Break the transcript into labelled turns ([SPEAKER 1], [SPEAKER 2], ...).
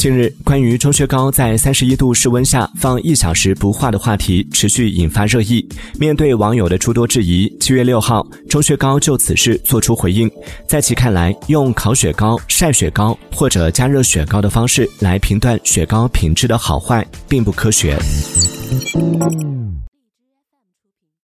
[SPEAKER 1] 近日关于钟薛高在三十一度室温下放一小时不化的话题持续引发热议。面对网友的诸多质疑七月六号钟薛高就此事作出回应。在其看来用烤雪糕晒雪糕或者加热雪糕的方式来评断雪糕品质的好坏并不科学。